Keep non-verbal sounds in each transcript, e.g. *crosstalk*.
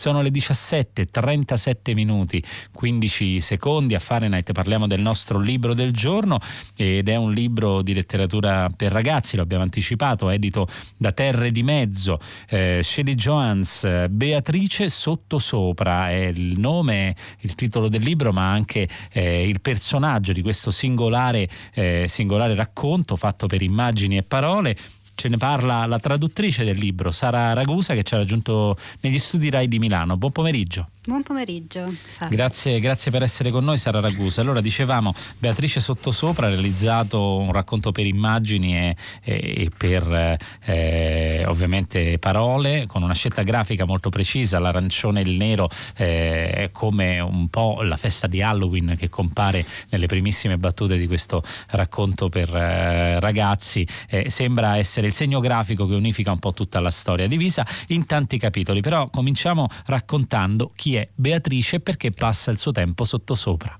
Sono le 17, 37 minuti, 15 secondi a Fahrenheit. Parliamo del nostro libro del giorno ed è un libro di letteratura per ragazzi, lo abbiamo anticipato, edito da Terre di Mezzo. Eh, Shelley Joans, Beatrice Sottosopra è il nome, il titolo del libro, ma anche eh, il personaggio di questo singolare, eh, singolare racconto fatto per immagini e parole ce ne parla la traduttrice del libro, Sara Ragusa, che ci ha raggiunto negli studi RAI di Milano. Buon pomeriggio. Buon pomeriggio. Grazie, grazie, per essere con noi Sara Ragusa. Allora dicevamo, Beatrice Sottosopra ha realizzato un racconto per immagini e, e per eh, ovviamente parole, con una scelta grafica molto precisa, l'arancione e il nero eh, è come un po' la festa di Halloween che compare nelle primissime battute di questo racconto per eh, ragazzi. Eh, sembra essere il segno grafico che unifica un po' tutta la storia, divisa in tanti capitoli, però cominciamo raccontando chi chi è Beatrice perché passa il suo tempo sottosopra.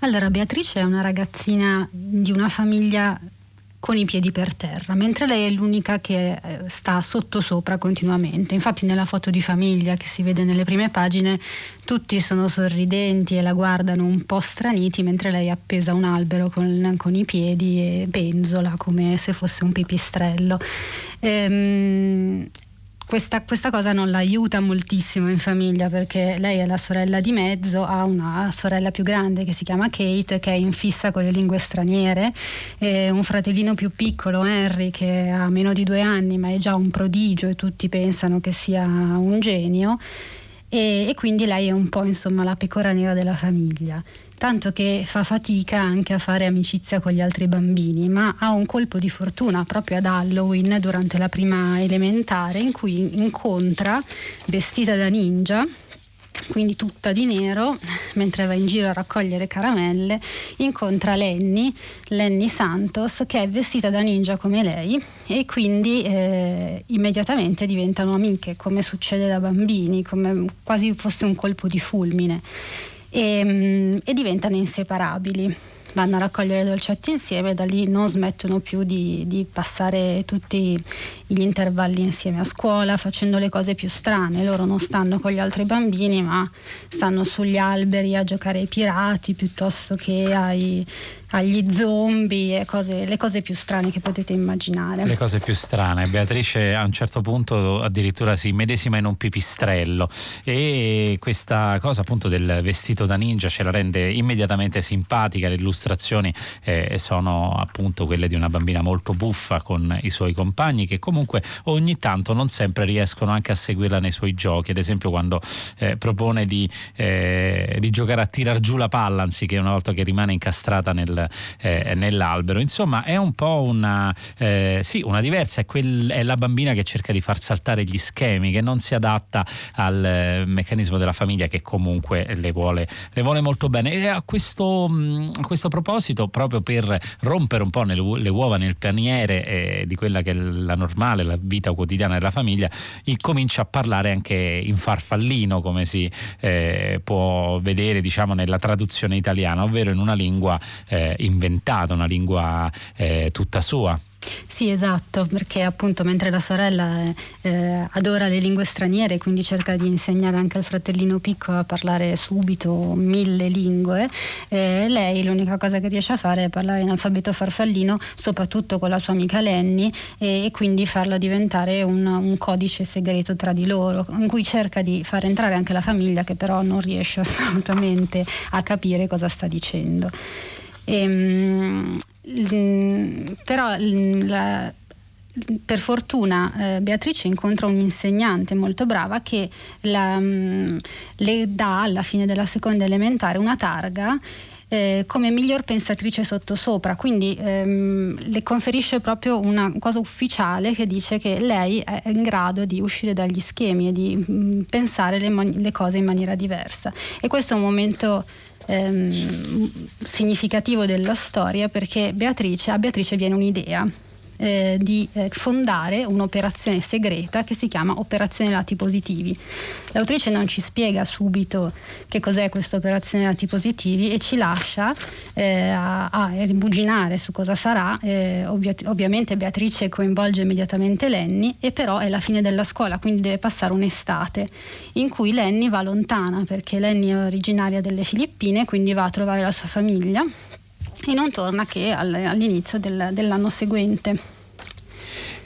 Allora, Beatrice è una ragazzina di una famiglia con i piedi per terra, mentre lei è l'unica che eh, sta sottosopra continuamente. Infatti nella foto di famiglia che si vede nelle prime pagine tutti sono sorridenti e la guardano un po' straniti, mentre lei è appesa a un albero con, con i piedi e penzola come se fosse un pipistrello. Ehm, questa, questa, cosa non l'aiuta moltissimo in famiglia perché lei è la sorella di mezzo, ha una sorella più grande che si chiama Kate che è in fissa con le lingue straniere, e un fratellino più piccolo Henry che ha meno di due anni ma è già un prodigio e tutti pensano che sia un genio e, e quindi lei è un po' insomma la pecora nera della famiglia. Tanto che fa fatica anche a fare amicizia con gli altri bambini, ma ha un colpo di fortuna proprio ad Halloween durante la prima elementare in cui incontra, vestita da ninja, quindi tutta di nero, mentre va in giro a raccogliere caramelle, incontra Lenny, Lenny Santos, che è vestita da ninja come lei e quindi eh, immediatamente diventano amiche, come succede da bambini, come quasi fosse un colpo di fulmine. E, mm, e diventano inseparabili. Vanno a raccogliere dolcetti insieme e da lì non smettono più di, di, passare tutti gli intervalli insieme a scuola facendo le cose più strane. Loro non stanno con gli altri bambini ma stanno sugli alberi a giocare ai pirati piuttosto che ai agli zombie cose, le cose più strane che potete immaginare. Le cose più strane. Beatrice a un certo punto addirittura si medesima in un pipistrello e questa cosa appunto del vestito da ninja ce la rende immediatamente simpatica. Le illustrazioni eh, sono appunto quelle di una bambina molto buffa con i suoi compagni che comunque ogni tanto non sempre riescono anche a seguirla nei suoi giochi. Ad esempio quando eh, propone di, eh, di giocare a tirar giù la palla anziché una volta che rimane incastrata nel eh, nell'albero. Insomma, è un po' una, eh, sì, una diversa, è, quel, è, la bambina che cerca di far saltare gli schemi, che non si adatta al eh, meccanismo della famiglia che comunque le vuole, le vuole molto bene. E a questo, mm, a questo, proposito, proprio per rompere un po' nelle, le uova nel paniere eh, di quella che è la normale, la vita quotidiana della famiglia, comincia a parlare anche in farfallino, come si eh, può vedere diciamo, nella traduzione italiana, ovvero in una lingua eh, inventata, una lingua eh, tutta sua. Sì, esatto, perché appunto mentre la sorella eh, adora le lingue straniere, quindi cerca di insegnare anche al fratellino piccolo a parlare subito mille lingue, eh, lei l'unica cosa che riesce a fare è parlare in alfabeto farfallino, soprattutto con la sua amica Lenny, e, e quindi farla diventare un, un, codice segreto tra di loro, in cui cerca di far entrare anche la famiglia che però non riesce *laughs* assolutamente a capire cosa sta dicendo. Ehm, però la, per fortuna eh, Beatrice incontra un'insegnante molto brava che la, le dà alla fine della seconda elementare una targa eh, come miglior pensatrice sottosopra, quindi ehm, le conferisce proprio una cosa ufficiale che dice che lei è in grado di uscire dagli schemi e di mh, pensare le, le, cose in maniera diversa. E questo è un momento ehm, significativo della storia perché Beatrice, a Beatrice viene un'idea eh, di eh, fondare un'operazione segreta che si chiama Operazione Lati Positivi. L'autrice non ci spiega subito che cos'è questa operazione Lati Positivi e ci lascia eh, a, a rimuginare su cosa sarà. Eh, ovvia- ovviamente Beatrice coinvolge immediatamente Lenny e però è la fine della scuola, quindi deve passare un'estate in cui Lenny va lontana perché Lenny è originaria delle Filippine, quindi va a trovare la sua famiglia e non torna che all'inizio del, dell'anno seguente.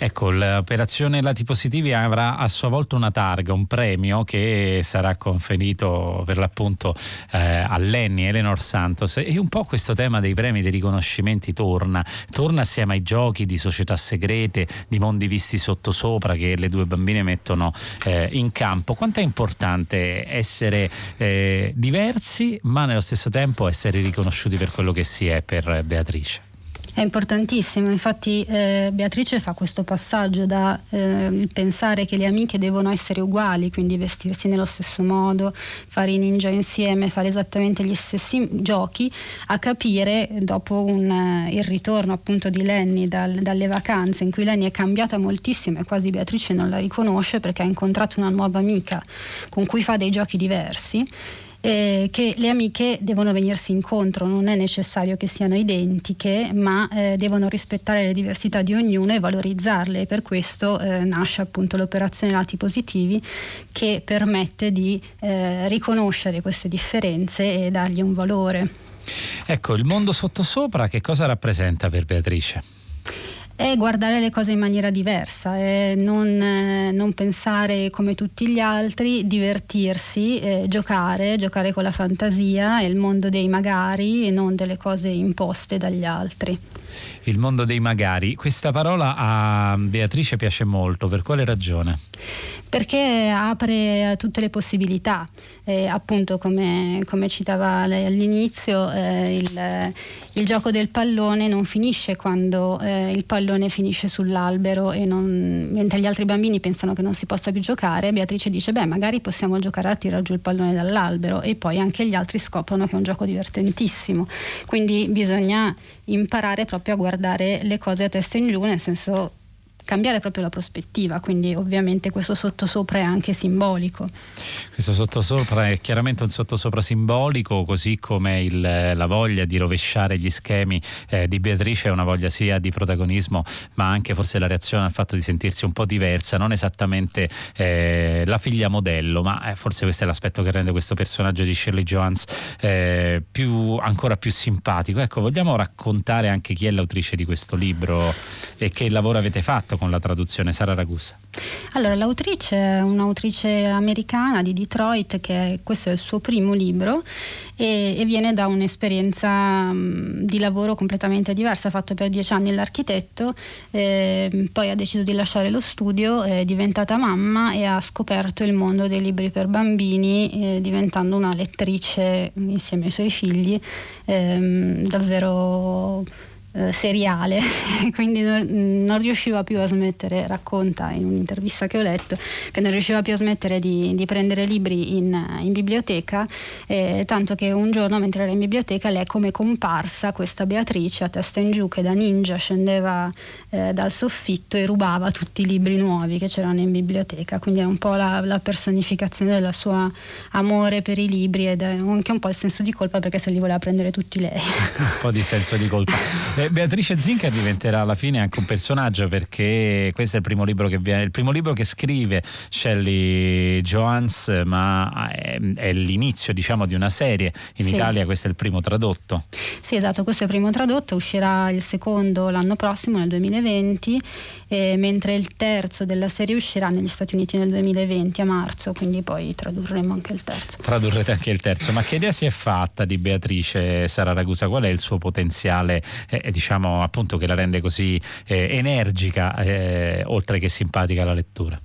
Ecco, l'operazione Lati Positivi avrà a sua volta una targa, un premio che sarà conferito per l'appunto eh, a Lenny, Eleanor Santos e un po' questo tema dei premi, dei riconoscimenti torna, torna assieme ai giochi di società segrete, di mondi visti sottosopra che le due bambine mettono eh, in campo. Quanto è importante essere eh, diversi ma nello stesso tempo essere riconosciuti per quello che si è per Beatrice? È importantissimo, infatti eh, Beatrice fa questo passaggio da eh, pensare che le amiche devono essere uguali, quindi vestirsi nello stesso modo, fare i ninja insieme, fare esattamente gli stessi giochi, a capire dopo un, eh, il ritorno appunto di Lenny dal, dalle vacanze in cui Lenny è cambiata moltissimo e quasi Beatrice non la riconosce perché ha incontrato una nuova amica con cui fa dei giochi diversi eh, che le amiche devono venirsi incontro, non è necessario che siano identiche, ma eh, devono rispettare le diversità di ognuno e valorizzarle e per questo eh, nasce appunto l'operazione Lati Positivi che permette di eh, riconoscere queste differenze e dargli un valore. Ecco, il mondo sottosopra che cosa rappresenta per Beatrice? È guardare le cose in maniera diversa, è non, eh, non pensare come tutti gli altri, divertirsi, eh, giocare, giocare con la fantasia e il mondo dei magari e non delle cose imposte dagli altri. Il mondo dei magari, questa parola a Beatrice piace molto, per quale ragione? Perché apre tutte le possibilità, eh, appunto come, come, citava lei all'inizio, eh, il, il, gioco del pallone non finisce quando eh, il pallone finisce sull'albero e non, mentre gli altri bambini pensano che non si possa più giocare, Beatrice dice beh magari possiamo giocare a tirare giù il pallone dall'albero. E poi anche gli altri scoprono che è un gioco divertentissimo, quindi bisogna imparare proprio a guardare le cose a testa in giù, nel senso cambiare proprio la prospettiva, quindi ovviamente questo sottosopra è anche simbolico. Questo sottosopra è chiaramente un sottosopra simbolico, così come il, la voglia di rovesciare gli schemi eh, di Beatrice è una voglia sia di protagonismo, ma anche forse la reazione al fatto di sentirsi un po' diversa, non esattamente eh, la figlia modello, ma eh, forse questo è l'aspetto che rende questo personaggio di Shirley Jones eh, più, ancora più simpatico. Ecco, vogliamo raccontare anche chi è l'autrice di questo libro e che lavoro avete fatto? Fatto con la traduzione, Sara Ragusa? Allora, l'autrice è un'autrice americana di Detroit che questo è il suo primo libro e, e viene da un'esperienza mh, di lavoro completamente diversa. Ha fatto per dieci anni l'architetto, eh, poi ha deciso di lasciare lo studio, è diventata mamma e ha scoperto il mondo dei libri per bambini, eh, diventando una lettrice insieme ai suoi figli, eh, davvero eh, seriale, *laughs* quindi non, non, riusciva più a smettere, racconta in un'intervista che ho letto, che non riusciva più a smettere di, di prendere libri in, in biblioteca, eh, tanto che un giorno mentre era in biblioteca lei è come comparsa questa Beatrice a testa in giù che da ninja scendeva eh, dal soffitto e rubava tutti i libri nuovi che c'erano in biblioteca, quindi è un po' la, la personificazione del suo amore per i libri ed è anche un po' il senso di colpa perché se li voleva prendere tutti lei. *laughs* un po' di senso di colpa. *laughs* Eh, Beatrice Zinca diventerà alla fine anche un personaggio perché questo è il primo libro che, viene, il primo libro che scrive Shelley Joans, ma è, è l'inizio diciamo di una serie. In sì. Italia questo è il primo tradotto. Sì, esatto, questo è il primo tradotto, uscirà il secondo l'anno prossimo, nel 2020, eh, mentre il terzo della serie uscirà negli Stati Uniti nel 2020 a marzo, quindi poi tradurremo anche il terzo. Tradurrete anche il terzo, ma che idea si è fatta di Beatrice Sara Ragusa? Qual è il suo potenziale? Eh, diciamo appunto che la rende così eh, energica eh, oltre che simpatica la lettura?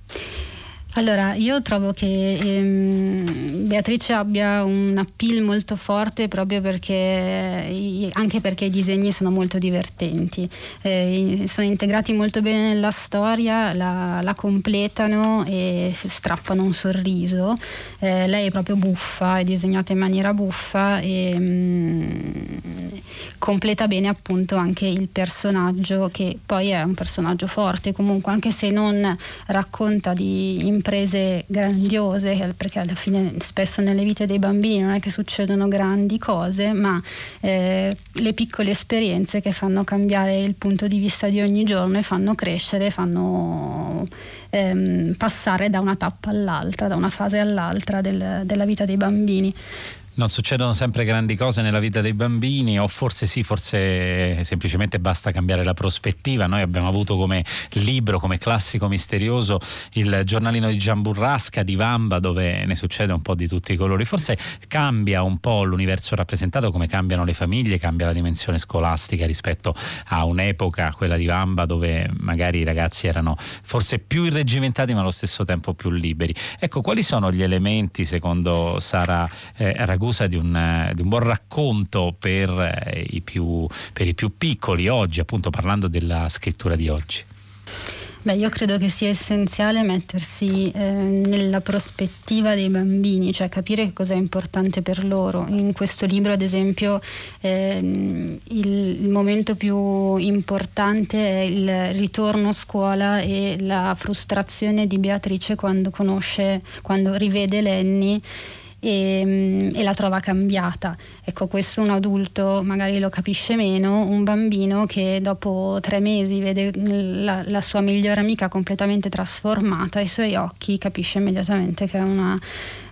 Allora, io trovo che ehm, Beatrice abbia un appeal molto forte proprio perché, anche perché i disegni sono molto divertenti, eh, sono integrati molto bene nella storia, la, la completano e strappano un sorriso. Eh, lei è proprio buffa, è disegnata in maniera buffa e mh, mm, completa bene appunto anche il personaggio che poi è un personaggio forte comunque, anche se non racconta di imprese grandiose, perché alla fine spesso nelle vite dei bambini non è che succedono grandi cose, ma eh, le piccole esperienze che fanno cambiare il punto di vista di ogni giorno e fanno crescere, fanno ehm, passare da una tappa all'altra, da una fase all'altra del, della vita dei bambini non succedono sempre grandi cose nella vita dei bambini o forse sì, forse semplicemente basta cambiare la prospettiva. Noi abbiamo avuto come libro, come classico misterioso il giornalino di Gian Burrasca di Vamba dove ne succede un po' di tutti i colori. Forse cambia un po' l'universo rappresentato, come cambiano le famiglie, cambia la dimensione scolastica rispetto a un'epoca, quella di Vamba, dove magari i ragazzi erano forse più irreggimentati ma allo stesso tempo più liberi. Ecco, quali sono gli elementi secondo Sara eh, Ragusa? Scusa di un, eh, di un buon racconto per, eh, i più, per i più piccoli oggi, appunto parlando della scrittura di oggi? Beh, io credo che sia essenziale mettersi eh, nella prospettiva dei bambini, cioè capire che cosa è importante per loro. In questo libro, ad esempio, eh, il, il, momento più importante è il ritorno a scuola e la frustrazione di Beatrice quando conosce, quando rivede Lenny e, mm, e, la trova cambiata. Ecco, questo un adulto magari lo capisce meno, un bambino che dopo tre mesi vede la, la sua migliore amica completamente trasformata ai suoi occhi capisce immediatamente che è una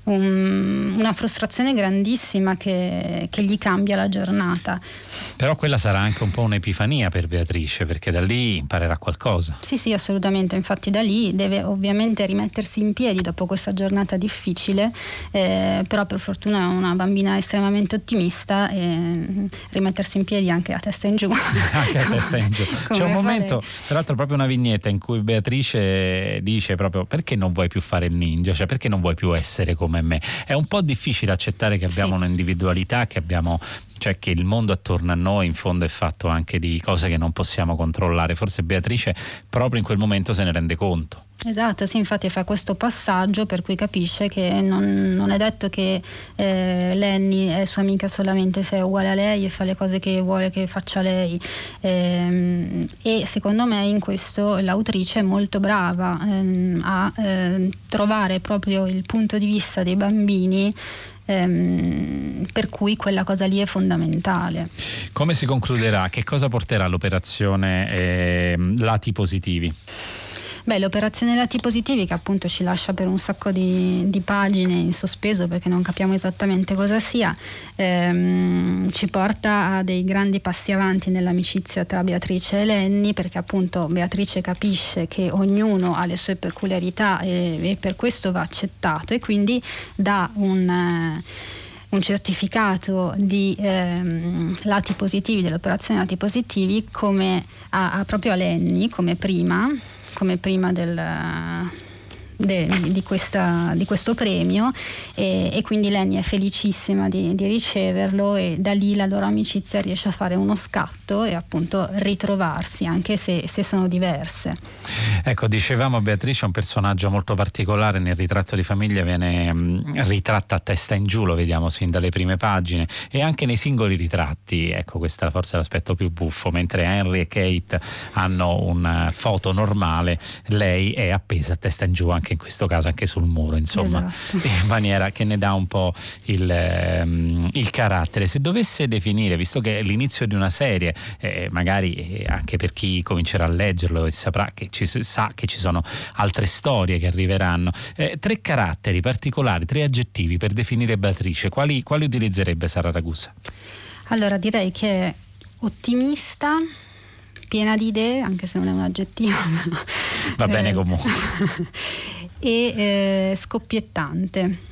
un, una frustrazione grandissima che, che, gli cambia la giornata. Però quella sarà anche un po' un'epifania per Beatrice, perché da lì imparerà qualcosa. Sì, sì, assolutamente. Infatti da lì deve ovviamente rimettersi in piedi dopo questa giornata difficile, eh, però per fortuna è una bambina estremamente ottimista e rimettersi in piedi anche a testa in giù. *laughs* anche a testa in giù. C'è un momento, peraltro proprio una vignetta in cui Beatrice dice proprio perché non vuoi più fare il ninja, cioè perché non vuoi più essere come come me. È un po' difficile accettare che abbiamo sì. un'individualità, che abbiamo cioè che il mondo attorno a noi in fondo è fatto anche di cose che non possiamo controllare. Forse Beatrice proprio in quel momento se ne rende conto. Esatto, sì, infatti fa questo passaggio per cui capisce che non, non è detto che eh, Lenny è sua amica solamente se è uguale a lei e fa le cose che vuole che faccia lei. Eh, e secondo me in questo l'autrice è molto brava ehm, a eh, trovare proprio il punto di vista dei bambini ehm, per cui quella cosa lì è fondamentale. Come si concluderà? Che cosa porterà l'operazione eh, lati positivi? Beh, l'operazione lati positivi che appunto ci lascia per un sacco di, di pagine in sospeso perché non capiamo esattamente cosa sia, ehm, ci porta a dei grandi passi avanti nell'amicizia tra Beatrice e Lenny perché appunto Beatrice capisce che ognuno ha le sue peculiarità e, e per questo va accettato e quindi dà un... Eh, un certificato di ehm, lati positivi dell'operazione lati positivi come a, a proprio a Lenny come prima come prima del, de, di, questa, di, questo premio e, e, quindi Lenny è felicissima di, di, riceverlo e da lì la loro amicizia riesce a fare uno scatto e appunto ritrovarsi anche se, se sono diverse. Ecco, dicevamo Beatrice è un personaggio molto particolare nel ritratto di famiglia, viene mh, ritratta a testa in giù, lo vediamo fin dalle prime pagine e anche nei singoli ritratti, ecco questo è forse l'aspetto più buffo, mentre Henry e Kate hanno una foto normale, lei è appesa a testa in giù anche anche in questo caso anche sul muro, insomma, esatto. *laughs* in maniera che ne dà un po' il, ehm, il, carattere. Se dovesse definire, visto che è l'inizio di una serie, eh, magari eh, anche per chi comincerà a leggerlo e saprà che ci, sa che ci sono altre storie che arriveranno, eh, tre caratteri particolari, tre aggettivi per definire Beatrice, quali, quali utilizzerebbe Sara Ragusa? Allora direi che ottimista, piena di idee, anche se non è un aggettivo. *laughs* Va bene eh, comunque. *laughs* e eh, scoppiettante.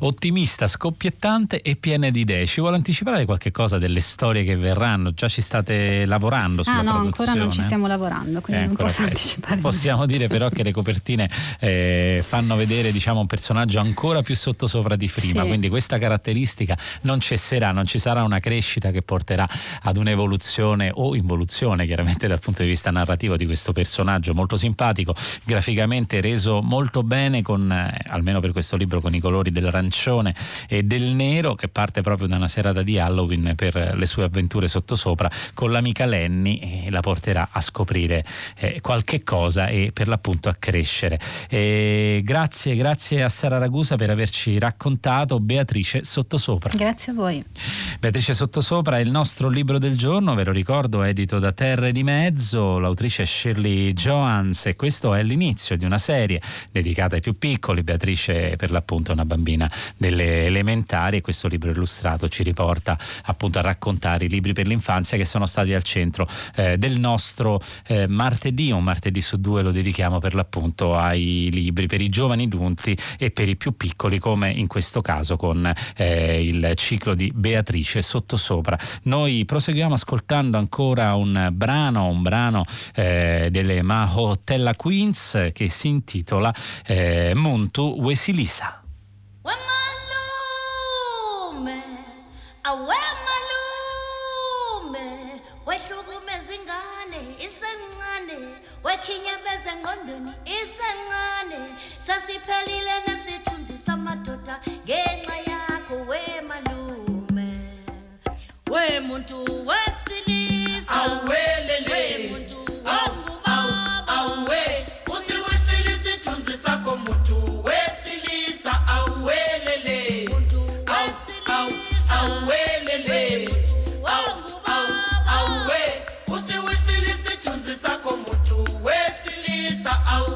Ottimista, scoppiettante e piena di idee. Ci vuole anticipare qualche cosa delle storie che verranno? Già ci state lavorando sulla ah, no, produzione? ancora non ci stiamo lavorando, quindi non posso okay. anticipare. Possiamo dire però che le copertine eh, fanno vedere diciamo, un personaggio ancora più sottosopra di prima, sì. quindi questa caratteristica non cesserà, non ci sarà una crescita che porterà ad un'evoluzione o involuzione chiaramente dal punto di vista narrativo di questo personaggio molto simpatico, graficamente reso molto bene con, eh, almeno per questo libro, con i colori dell'arancione e del nero che parte proprio da una serata di Halloween per le sue avventure sottosopra con l'amica Lenny e la porterà a scoprire eh, qualche cosa e per l'appunto a crescere. E grazie, grazie a Sara Ragusa per averci raccontato Beatrice Sottosopra. Grazie a voi. Beatrice Sottosopra è il nostro libro del giorno, ve lo ricordo, edito da Terre di Mezzo, l'autrice è Shirley Joans e questo è l'inizio di una serie dedicata ai più piccoli. Beatrice per l'appunto è una bambina delle elementari e questo libro illustrato ci riporta appunto a raccontare i libri per l'infanzia che sono stati al centro eh, del nostro eh, martedì, un martedì su due lo dedichiamo per l'appunto ai libri per i giovani adulti e per i più piccoli come in questo caso con eh, il ciclo di Beatrice sottosopra. Noi proseguiamo ascoltando ancora un brano, un brano eh, delle Mahotella Queens che si intitola eh, Muntu Wesilisa. Wekhinyabeza engqondweni isencane sasiphelile nesithunzi samadoda ngenxa yakho wemalume. Wemuntu wesilisa. Awelele dança ao.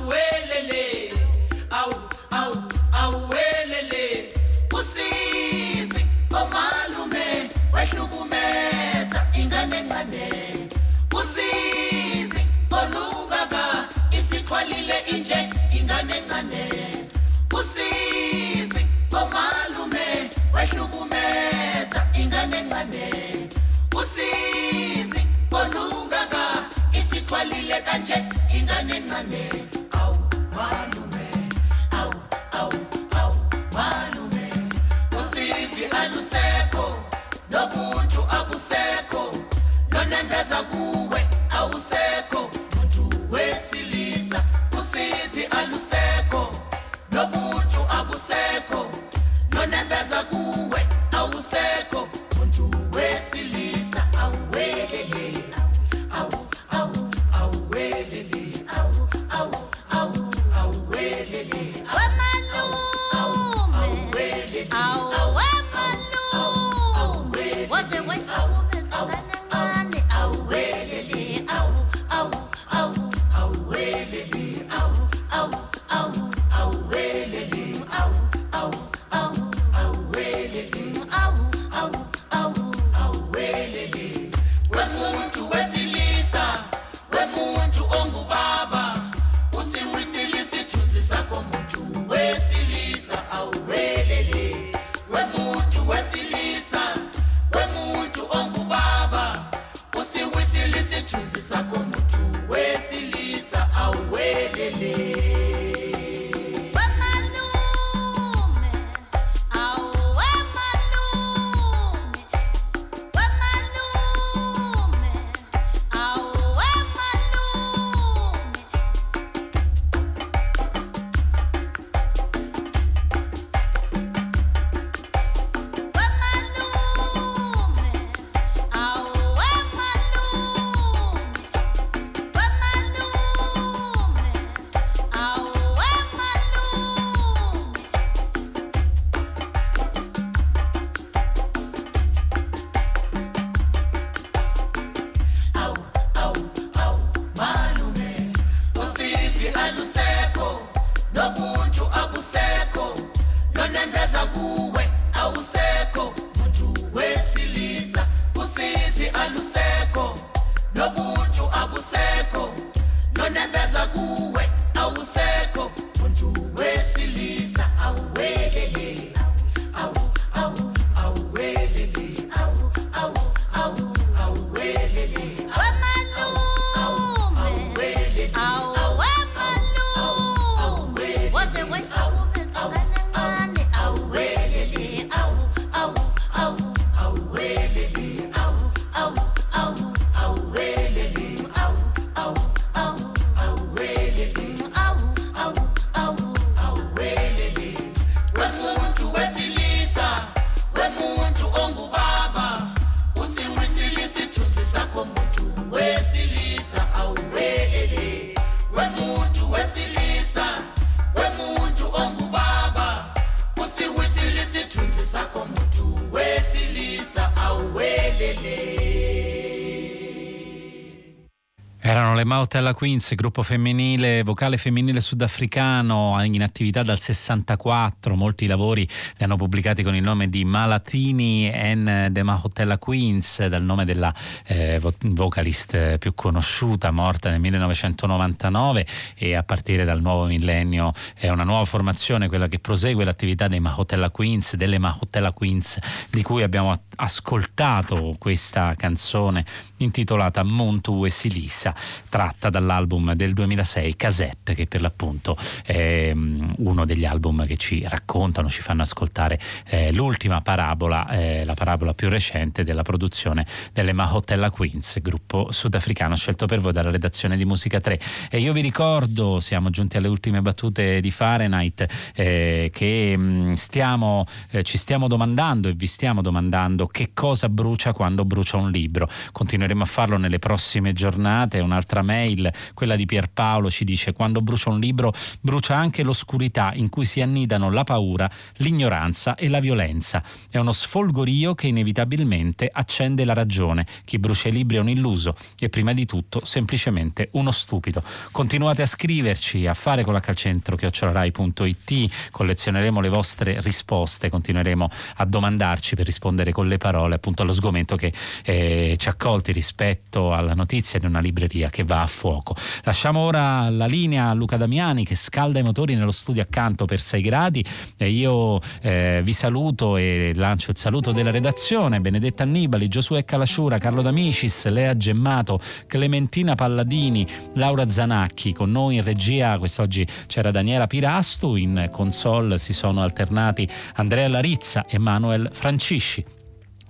Le Mautella Queens, gruppo femminile, vocale femminile sudafricano in attività dal 64, molti lavori li hanno pubblicati con il nome di Malatini and the Mautella Queens, dal nome della eh, vocalist più conosciuta, morta nel 1999 e a partire dal nuovo millennio. È una nuova formazione, quella che prosegue l'attività dei Mahotella Queens, delle Mahotella Queens, di cui abbiamo ascoltato questa canzone intitolata Montu e Silissa tratta dall'album del 2006 Casette, che per l'appunto è mm, uno degli album che ci raccontano, ci fanno ascoltare eh, l'ultima parabola, eh, la parabola più recente della produzione delle Mahotella Queens, gruppo sudafricano scelto per voi dalla redazione di Musica 3. E io vi ricordo, siamo giunti alle ultime battute di Fahrenheit, eh, che mh, mm, stiamo, eh, ci stiamo domandando e vi stiamo domandando che cosa brucia quando brucia un libro. Continueremo a farlo nelle prossime giornate un'altra mail, quella di Pierpaolo, ci dice quando brucia un libro brucia anche l'oscurità in cui si annidano la paura, l'ignoranza e la violenza. È uno sfolgorio che inevitabilmente accende la ragione. Chi brucia i libri è un illuso e prima di tutto semplicemente uno stupido. Continuate a scriverci, a fare con la calcentro chiocciolarai.it, collezioneremo le vostre risposte, continueremo a domandarci per rispondere con le parole appunto allo sgomento che eh, ci accolti rispetto alla notizia di una libreria che va a fuoco. Lasciamo ora la linea a Luca Damiani che scalda i motori nello studio accanto per 6 gradi e io eh, vi saluto e lancio il saluto della redazione. Benedetta Annibali, Giosuè Calasciura, Carlo D'Amicis, Lea Gemmato, Clementina Palladini, Laura Zanacchi. Con noi in regia quest'oggi c'era Daniela Pirastu, in console si sono alternati Andrea Larizza e Manuel Francisci.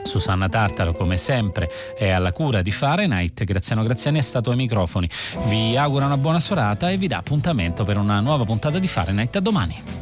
Susanna Tartaro, come sempre, è alla cura di Fahrenheit. Graziano Graziani è stato ai microfoni. Vi auguro una buona serata e vi dà appuntamento per una nuova puntata di Fahrenheit. A domani.